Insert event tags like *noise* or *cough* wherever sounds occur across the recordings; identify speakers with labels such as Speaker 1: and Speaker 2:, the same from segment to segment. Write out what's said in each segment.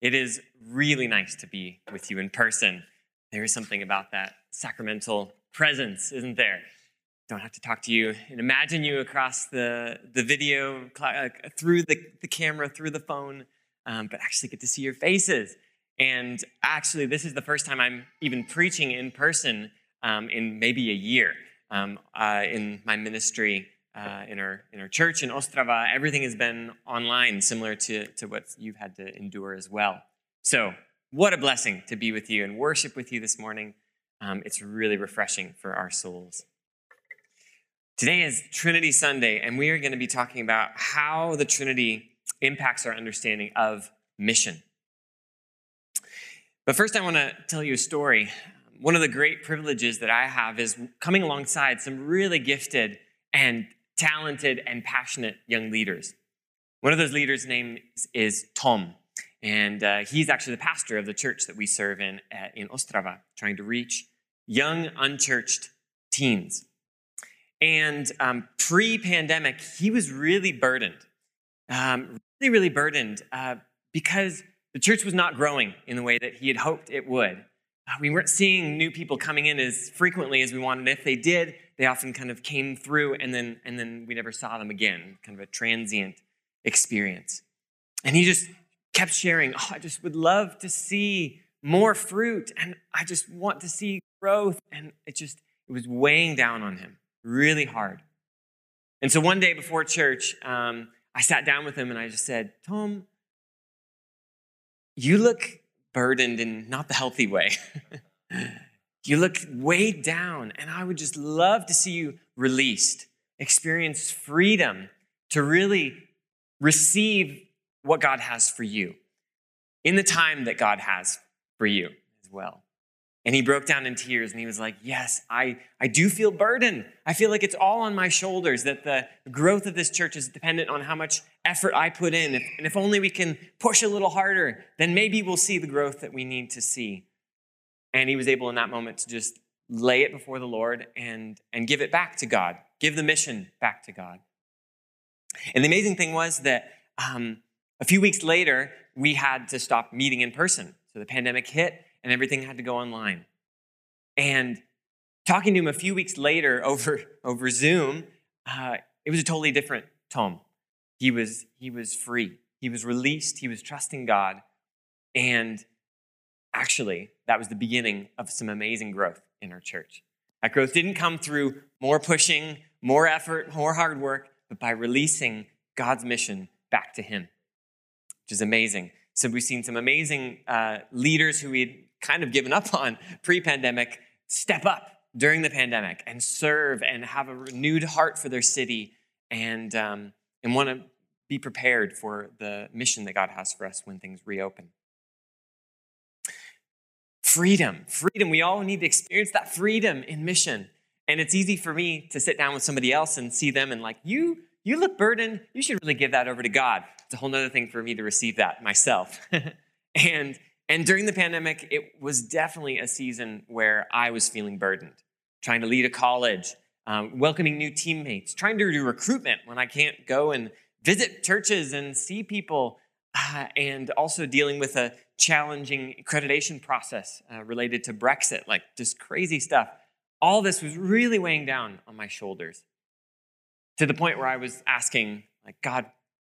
Speaker 1: It is really nice to be with you in person. There is something about that sacramental presence, isn't there? Don't have to talk to you and imagine you across the, the video, uh, through the, the camera, through the phone, um, but actually get to see your faces. And actually, this is the first time I'm even preaching in person um, in maybe a year. Um, uh, in my ministry uh, in our in our church in Ostrava, everything has been online, similar to to what you've had to endure as well. So, what a blessing to be with you and worship with you this morning. Um, it's really refreshing for our souls. Today is Trinity Sunday, and we are going to be talking about how the Trinity impacts our understanding of mission. But first, I want to tell you a story. One of the great privileges that I have is coming alongside some really gifted and talented and passionate young leaders. One of those leaders' name is Tom, and uh, he's actually the pastor of the church that we serve in uh, in Ostrava, trying to reach young unchurched teens. And um, pre-pandemic, he was really burdened, um, really, really burdened uh, because the church was not growing in the way that he had hoped it would. Uh, we weren't seeing new people coming in as frequently as we wanted. If they did, they often kind of came through and then and then we never saw them again. Kind of a transient experience. And he just kept sharing oh i just would love to see more fruit and i just want to see growth. And it just it was weighing down on him really hard. And so one day before church um, i sat down with him and i just said tom you look burdened in not the healthy way *laughs* You look weighed down, and I would just love to see you released, experience freedom to really receive what God has for you in the time that God has for you as well. And he broke down in tears and he was like, Yes, I, I do feel burdened. I feel like it's all on my shoulders, that the growth of this church is dependent on how much effort I put in. If, and if only we can push a little harder, then maybe we'll see the growth that we need to see. And he was able in that moment to just lay it before the Lord and, and give it back to God, give the mission back to God. And the amazing thing was that um, a few weeks later, we had to stop meeting in person. So the pandemic hit and everything had to go online. And talking to him a few weeks later *laughs* over, over Zoom, uh, it was a totally different Tom. He was, he was free. He was released. He was trusting God. And actually, that was the beginning of some amazing growth in our church. That growth didn't come through more pushing, more effort, more hard work, but by releasing God's mission back to Him, which is amazing. So we've seen some amazing uh, leaders who we had kind of given up *laughs* on pre pandemic step up during the pandemic and serve and have a renewed heart for their city and, um, and want to be prepared for the mission that God has for us when things reopen. Freedom, freedom. We all need to experience that freedom in mission. And it's easy for me to sit down with somebody else and see them and like, you, you look burdened. You should really give that over to God. It's a whole other thing for me to receive that myself. *laughs* and and during the pandemic, it was definitely a season where I was feeling burdened, trying to lead a college, um, welcoming new teammates, trying to do recruitment when I can't go and visit churches and see people, uh, and also dealing with a challenging accreditation process uh, related to Brexit, like just crazy stuff. All this was really weighing down on my shoulders to the point where I was asking, like, God,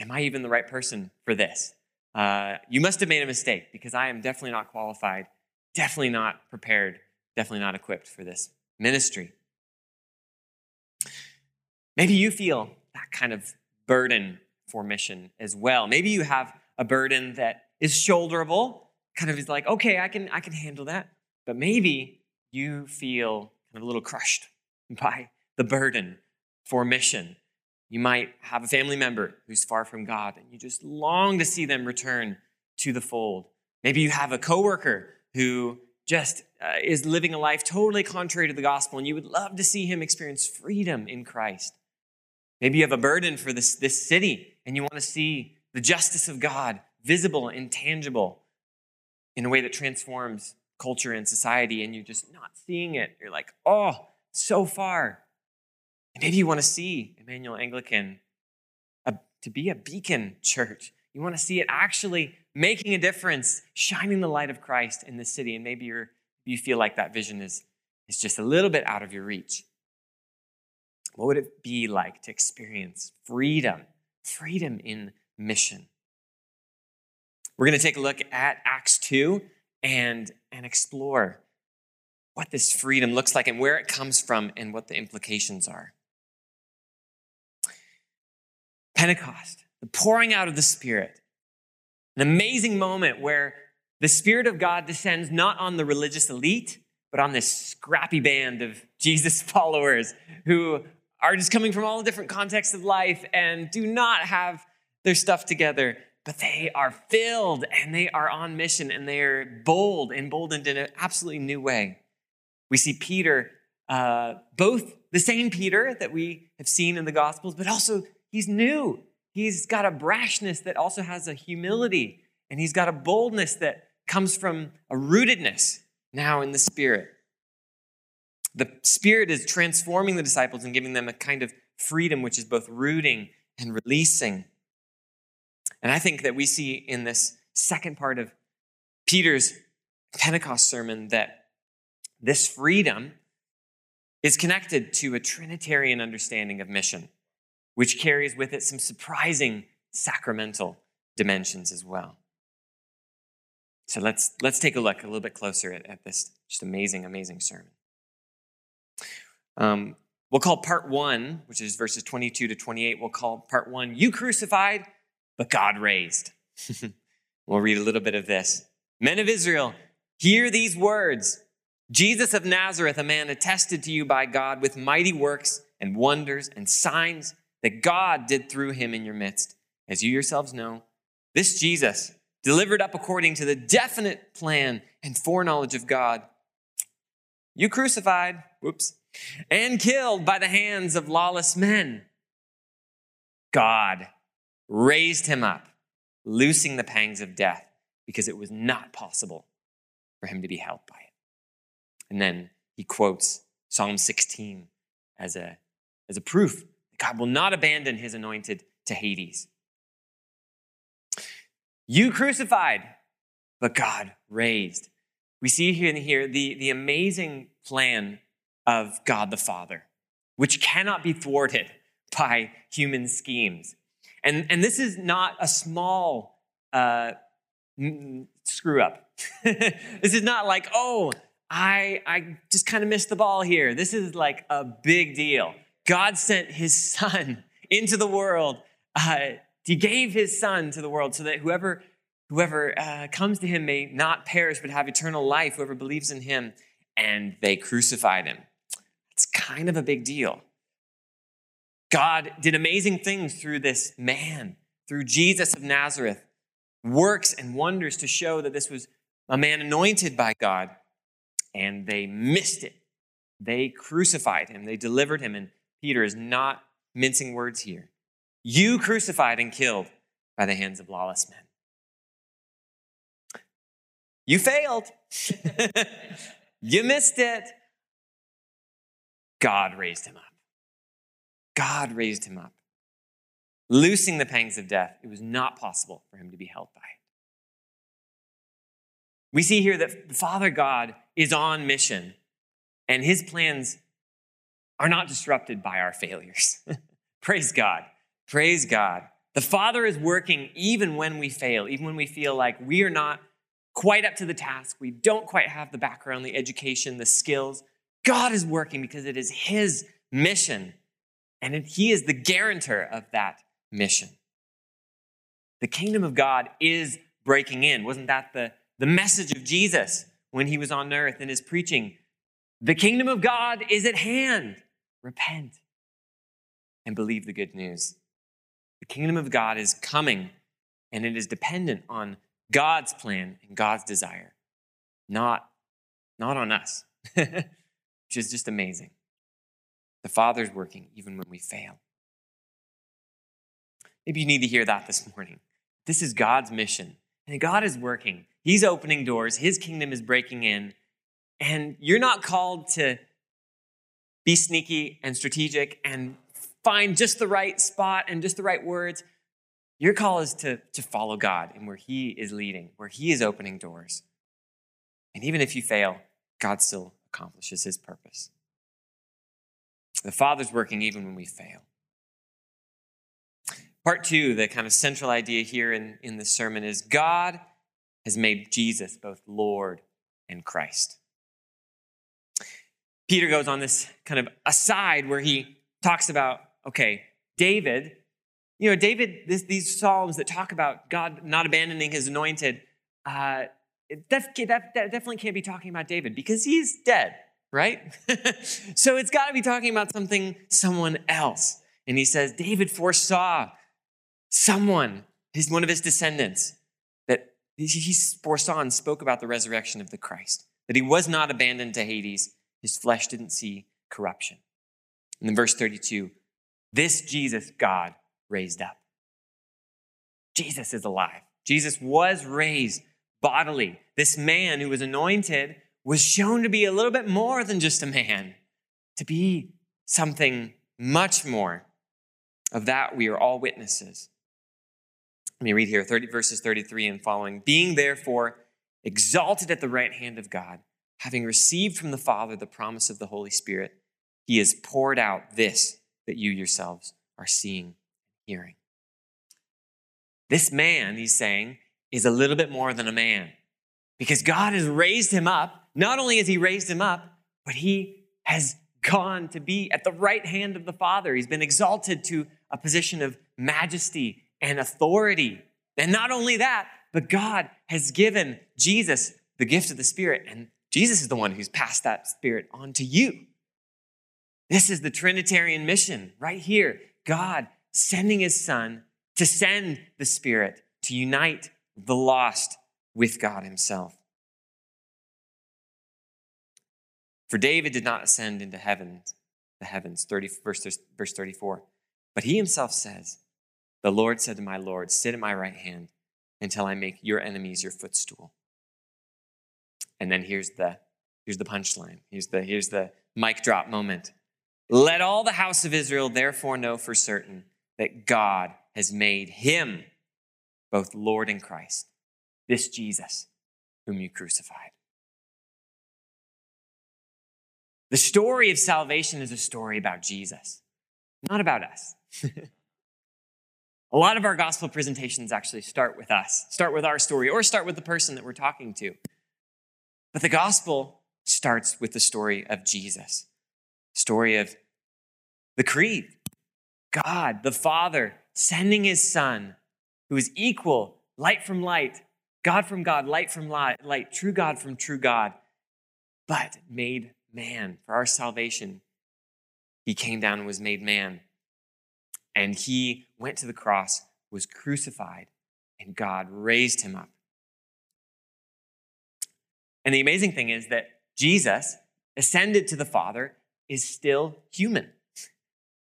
Speaker 1: am I even the right person for this? Uh, you must have made a mistake because I am definitely not qualified, definitely not prepared, definitely not equipped for this ministry. Maybe you feel that kind of burden for mission as well. Maybe you have a burden that is shoulderable, kind of is like, okay, I can, I can handle that. But maybe you feel kind of a little crushed *laughs* by the burden for mission. You might have a family member who's far from God and you just long to see them return to the fold. Maybe you have a coworker who just uh, is living a life totally contrary to the gospel and you would love to see him experience freedom in Christ. Maybe you have a burden for this, this city and you want to see the justice of God visible and tangible in a way that transforms culture and society, and you're just not seeing it. You're like, oh, so far. And maybe you want to see Immanuel Anglican a, to be a beacon church. You want to see it actually making a difference, shining the light of Christ in the city. And maybe you're, you feel like that vision is, is just a little bit out of your reach. What would it be like to experience freedom, freedom in mission? We're going to take a look at Acts 2 and, and explore what this freedom looks like and where it comes from and what the implications are. Pentecost, the pouring out of the Spirit, an amazing moment where the Spirit of God descends not on the religious elite, but on this scrappy band of Jesus *laughs* followers who are just coming from all different contexts of life and do not have their stuff together, but they are filled and they are on mission and they are bold, emboldened in an absolutely new way. We see Peter, uh, both the same Peter that we have seen in the Gospels, but also he's new. He's got a brashness that also has a humility, and he's got a boldness that comes from a rootedness now in the Spirit. The Spirit is transforming the disciples and giving them a kind of freedom which is both rooting and releasing. And I think that we see in this second part of Peter's Pentecost sermon that this freedom is connected to a Trinitarian understanding of mission, which carries with it some surprising sacramental dimensions as well. So let's, let's take a look a little bit closer at, at this just amazing, amazing sermon. Um, we'll call part one, which is verses 22 to 28, we'll call part one, You crucified, but God raised. *laughs* we'll read a little bit of this. Men of Israel, hear these words. Jesus of Nazareth, a man attested to you by God with mighty works and wonders and signs that God did through him in your midst. As you yourselves know, this Jesus, delivered up according to the definite plan and foreknowledge of God, you crucified, whoops, and killed by the hands of lawless men. God raised him up, loosing the pangs of death because it was not possible for him to be held by it. And then he quotes Psalm 16 as a, as a proof that God will not abandon his anointed to Hades. You crucified, but God raised. We see here, and here the, the amazing plan of God the Father, which cannot be thwarted by human schemes. And, and this is not a small uh, screw up. *laughs* this is not like, oh, I, I just kind of missed the ball here. This is like a big deal. God sent his *laughs* son into the world. Uh, he gave his son to the world so that whoever, whoever uh, comes to him may not perish but have eternal life, whoever believes in him. And they crucified him. It's kind of a big deal. God did amazing things through this man, through Jesus of Nazareth, works and wonders to show that this was a man anointed by God and they missed it. They crucified him, they delivered him, and Peter is not mincing words here. You crucified and killed by the hands of lawless men. You failed. *laughs* you missed it. God raised him up. God raised him up. Loosing the pangs of death, it was not possible for him to be held by it. We see here that the Father God is on mission, and his plans are not disrupted by our failures. *laughs* Praise God. Praise God. The Father is working even when we fail, even when we feel like we are not quite up to the task. We don't quite have the background, the education, the skills. God is working because it is His mission, and He is the guarantor of that mission. The kingdom of God is breaking in. Wasn't that the, the message of Jesus? when he was on earth in his preaching. The kingdom of God is at hand. Repent and believe the good news. The kingdom of God is coming, and it is dependent on God's plan and God's desire, not, not on us, *laughs* which is just amazing. The Father's working even when we fail. Maybe you need to hear that this morning. This is God's mission, and God is working. He's opening doors, His kingdom is breaking in. And you're not called to be sneaky and strategic and find just the right spot and just the right words. Your call is to, to follow God and where He is leading, where He is opening doors. And even if you fail, God still accomplishes His purpose. The Father's working even when we fail. Part two, the kind of central idea here in, in this sermon is God has made Jesus both Lord and Christ. Peter goes on this kind of aside where he talks about, okay, David, you know, David, this, these Psalms that talk about God not abandoning his anointed, uh, that, that, that definitely can't be talking about David because he's dead, right? *laughs* so it's got to be talking about something, someone else. And he says, David foresaw someone, his, one of his descendants, that he foresaw and spoke about the resurrection of the Christ, that he was not abandoned to Hades, his flesh didn't see corruption. And then verse 32, this Jesus God raised up. Jesus is alive. Jesus was raised bodily. This man who was anointed was shown to be a little bit more than just a man, to be something much more. Of that, we are all witnesses. Let me read here 30 verses 33 and following. Being therefore exalted at the right hand of God, having received from the Father the promise of the Holy Spirit, he has poured out this that you yourselves are seeing and hearing. This man, he's saying, is a little bit more than a man because God has raised him up. Not only has he raised him up, but he has gone to be at the right hand of the Father. He's been exalted to a position of majesty and authority. And not only that, but God has given Jesus the gift of the Spirit, and Jesus is the one who's passed that Spirit on to you. This is the Trinitarian mission right here. God sending his Son to send the Spirit to unite the lost with God himself. For David did not ascend into heaven, the heavens, 30, verse, verse 34. But he himself says, The Lord said to my Lord, Sit at my right hand until I make your enemies your footstool. And then here's the, here's the punchline. Here's the, here's the mic drop moment. Let all the house of Israel therefore know for certain that God has made him both Lord and Christ, this Jesus whom you crucified. The story of salvation is a story about Jesus, not about us. *laughs* a lot of our gospel presentations actually start with us, start with our story, or start with the person that we're talking to. But the gospel starts with the story of Jesus, story of the creed. God, the Father, sending his Son, who is equal, light from light, God from God, light from light, light, true God from true God, but made man for our salvation. He came down and was made man. And he went to the cross, was crucified, and God raised him up. And the amazing thing is that Jesus ascended to the Father is still human.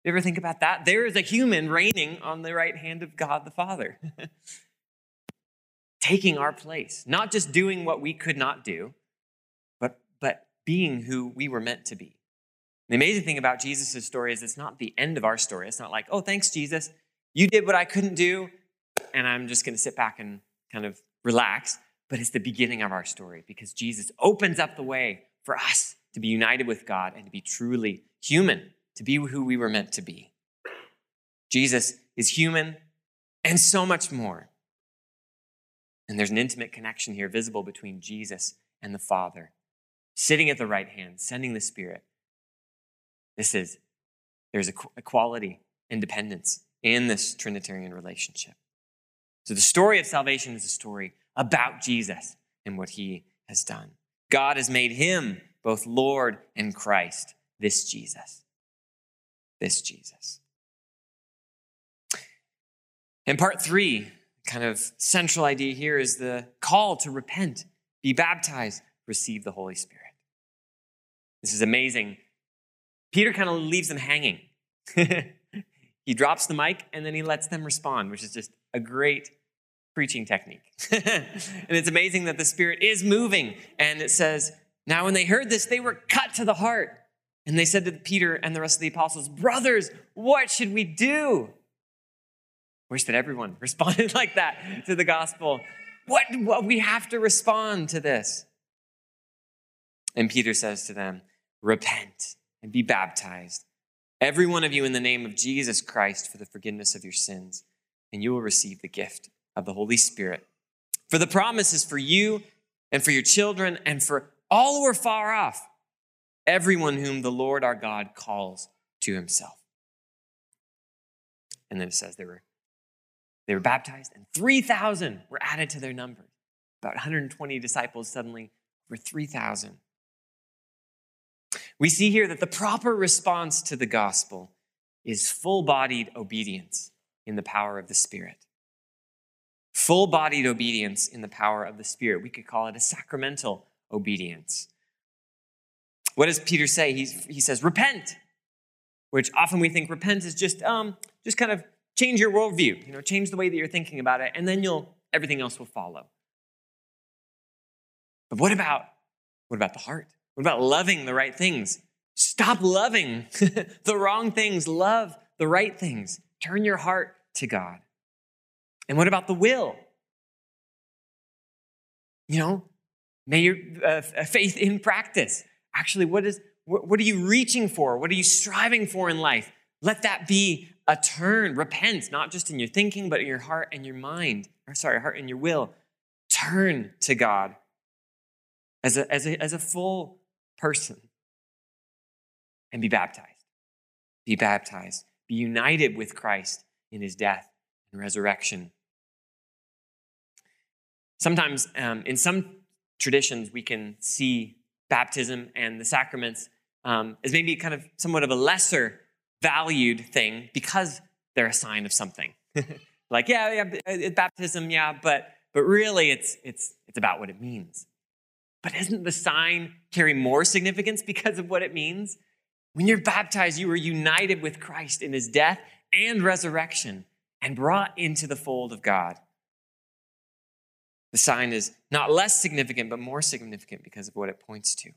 Speaker 1: You ever think about that? There is a human reigning on the right hand of God the Father, *laughs* taking our place, not just doing what we could not do, being who we were meant to be. The amazing thing about Jesus' story is it's not the end of our story. It's not like, oh, thanks, Jesus. You did what I couldn't do, and I'm just going to sit back and kind of relax. But it's the beginning of our story because Jesus opens up the way for us to be united with God and to be truly human to be who we were meant to be. Jesus is human and so much more. And there's an intimate connection here visible between Jesus and the Father, sitting at the right hand, sending the Spirit. This is, there's equality and dependence in this Trinitarian relationship. So the story of salvation is a story about Jesus and what he has done. God has made him both Lord and Christ, this Jesus this Jesus. And part three, kind of central idea here is the call to repent, be baptized, receive the Holy Spirit. This is amazing. Peter kind of leaves them hanging. *laughs* he drops the mic and then he lets them respond, which is just a great preaching technique. *laughs* and it's amazing that the Spirit is moving. And it says, Now when they heard this, they were cut to the heart and they said to Peter and the rest of the apostles, Brothers, what should we do? Wish that everyone *laughs* responded like that to the gospel. What, what we have to respond to this. And Peter says to them, Repent and be baptized, every one of you in the name of Jesus Christ for the forgiveness of your sins, and you will receive the gift of the Holy Spirit. For the promise is for you and for your children and for all who are far off, everyone whom the Lord our God calls to himself. And then it says they were, they were baptized, and 3,000 were added to their number. About 120 disciples suddenly were 3,000. We see here that the proper response to the gospel is full bodied obedience in the power of the Spirit. Full bodied obedience in the power of the Spirit. We could call it a sacramental obedience. What does Peter say? He's, he says, repent, which often we think repent is just, um, just kind of change your worldview, you know, change the way that you're thinking about it, and then you'll, everything else will follow. But what about, what about the heart? What about loving the right things? Stop loving *laughs* the wrong things. Love the right things. Turn your heart to God. And what about the will? You know, may your uh, faith in practice. Actually, what is what, what are you reaching for? What are you striving for in life? Let that be a turn. Repent, not just in your thinking, but in your heart and your mind. Or sorry, heart and your will. Turn to God as a, as a, as a full person and be baptized. Be baptized. Be united with Christ in his death and resurrection. Sometimes, um, in some traditions, we can see baptism and the sacraments um, as maybe kind of somewhat of a lesser valued thing because they're a sign of something. *laughs* like, yeah, yeah, baptism, yeah, but but really, it's it's it's about what it means. But doesn't the sign carry more significance because of what it means? When you're baptized, you are united with Christ in his death and resurrection and brought into the fold of God. The sign is not less significant, but more significant because of what it points to.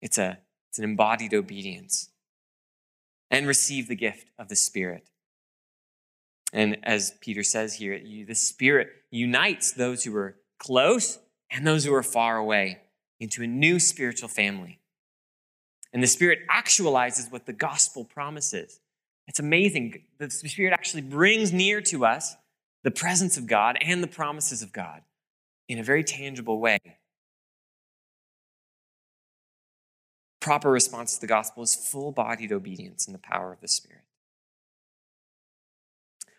Speaker 1: It's, a, it's an embodied obedience. And receive the gift of the Spirit. And as Peter says here, the Spirit unites those who are close and those who are far away into a new spiritual family. And the Spirit actualizes what the gospel promises. It's amazing. The Spirit actually brings near to us the presence of God and the promises of God in a very tangible way. Proper response to the gospel is full bodied obedience in the power of the Spirit.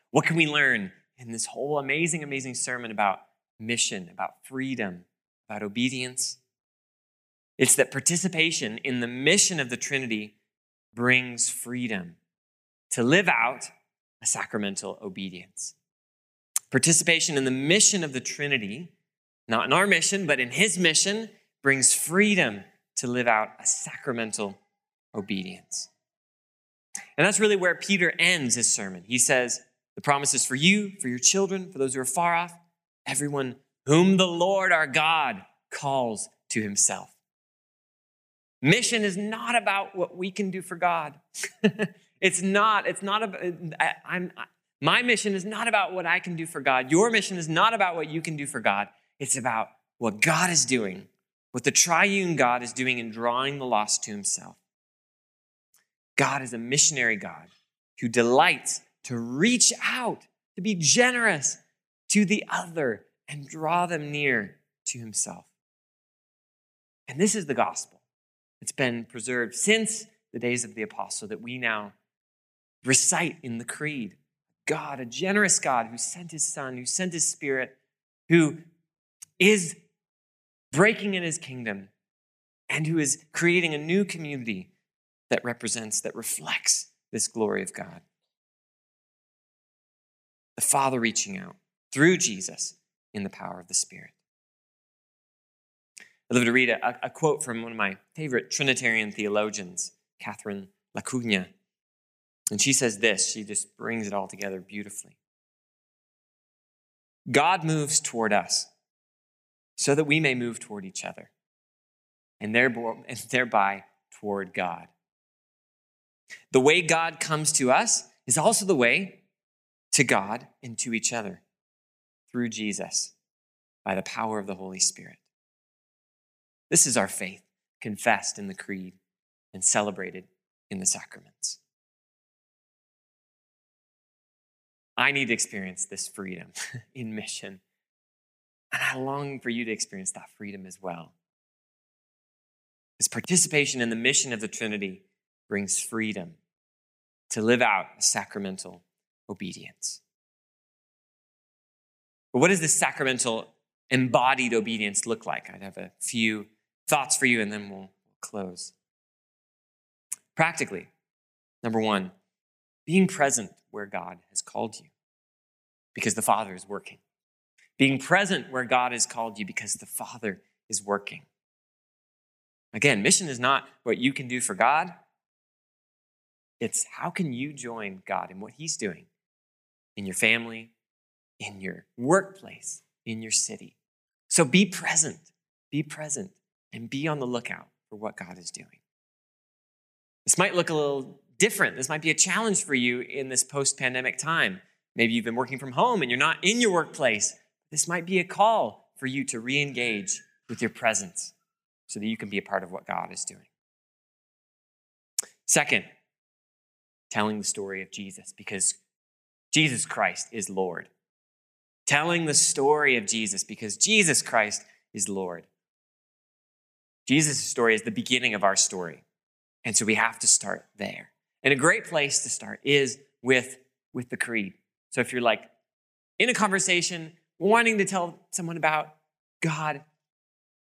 Speaker 1: What can we learn in this whole amazing, amazing sermon about mission, about freedom, about obedience. It's that participation in the mission of the Trinity brings freedom to live out a sacramental obedience. Participation in the mission of the Trinity, not in our mission, but in his mission, brings freedom to live out a sacramental obedience. And that's really where Peter ends his sermon. He says, The promise is for you, for your children, for those who are far off, everyone whom the Lord our God calls to himself. Mission is not about what we can do for God. *laughs* it's not, it's not about, I, I'm, I, my mission is not about what I can do for God. Your mission is not about what you can do for God. It's about what God is doing, what the triune God is doing in drawing the lost to himself. God is a missionary God who delights to reach out, to be generous to the other, and draw them near to himself. And this is the gospel. It's been preserved since the days of the apostle that we now recite in the creed. God, a generous God who sent his son, who sent his spirit, who is breaking in his kingdom and who is creating a new community that represents, that reflects this glory of God. The Father reaching out through Jesus in the power of the Spirit. I'd love to read a, a quote from one of my favorite Trinitarian theologians, Catherine LaCugna. And she says this, she just brings it all together beautifully. God moves toward us so that we may move toward each other and thereby toward God. The way God comes to us is also the way to God and to each other through Jesus by the power of the Holy Spirit. This is our faith, confessed in the Creed and celebrated in the sacraments. I need to experience this freedom *laughs* in mission. And I long for you to experience that freedom as well. This participation in the mission of the Trinity brings freedom to live out sacramental obedience. But what does this sacramental embodied obedience look like? I'd have a few thoughts for you and then we'll close. Practically, number one, being present where God has called you because the Father is working. Being present where God has called you because the Father is working. Again, mission is not what you can do for God, it's how can you join God in what He's doing in your family, in your workplace, in your city. So be present, be present, and be on the lookout for what God is doing. This might look a little different. This might be a challenge for you in this post pandemic time. Maybe you've been working from home and you're not in your workplace. This might be a call for you to re engage with your presence so that you can be a part of what God is doing. Second, telling the story of Jesus because Jesus Christ is Lord. Telling the story of Jesus because Jesus Christ is Lord. Jesus' story is the beginning of our story. And so we have to start there. And a great place to start is with, with the creed. So if you're like in a conversation, wanting to tell someone about God,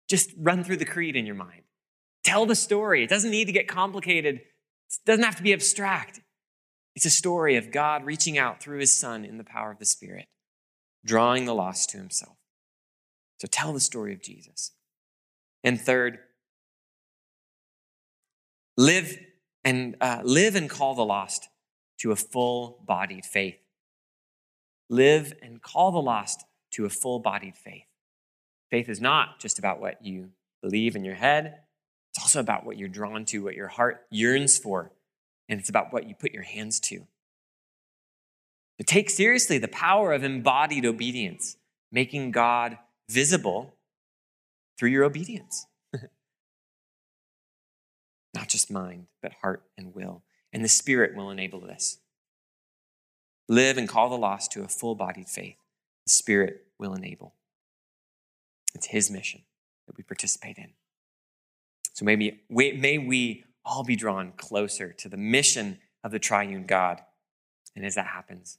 Speaker 1: just run through the creed in your mind. Tell the story. It doesn't need to get complicated, it doesn't have to be abstract. It's a story of God reaching out through his Son in the power of the Spirit, drawing the lost to himself. So tell the story of Jesus. And third, live and uh, live and call the lost to a full-bodied faith. Live and call the lost to a full-bodied faith. Faith is not just about what you believe in your head. It's also about what you're drawn to, what your heart yearns for, and it's about what you put your hands to. To take seriously the power of embodied obedience, making God visible through your obedience. *laughs* Not just mind, but heart and will. And the Spirit will enable this. Live and call the lost to a full bodied faith. The Spirit will enable. It's His mission that we participate in. So maybe, may we all be drawn closer to the mission of the triune God. And as that happens,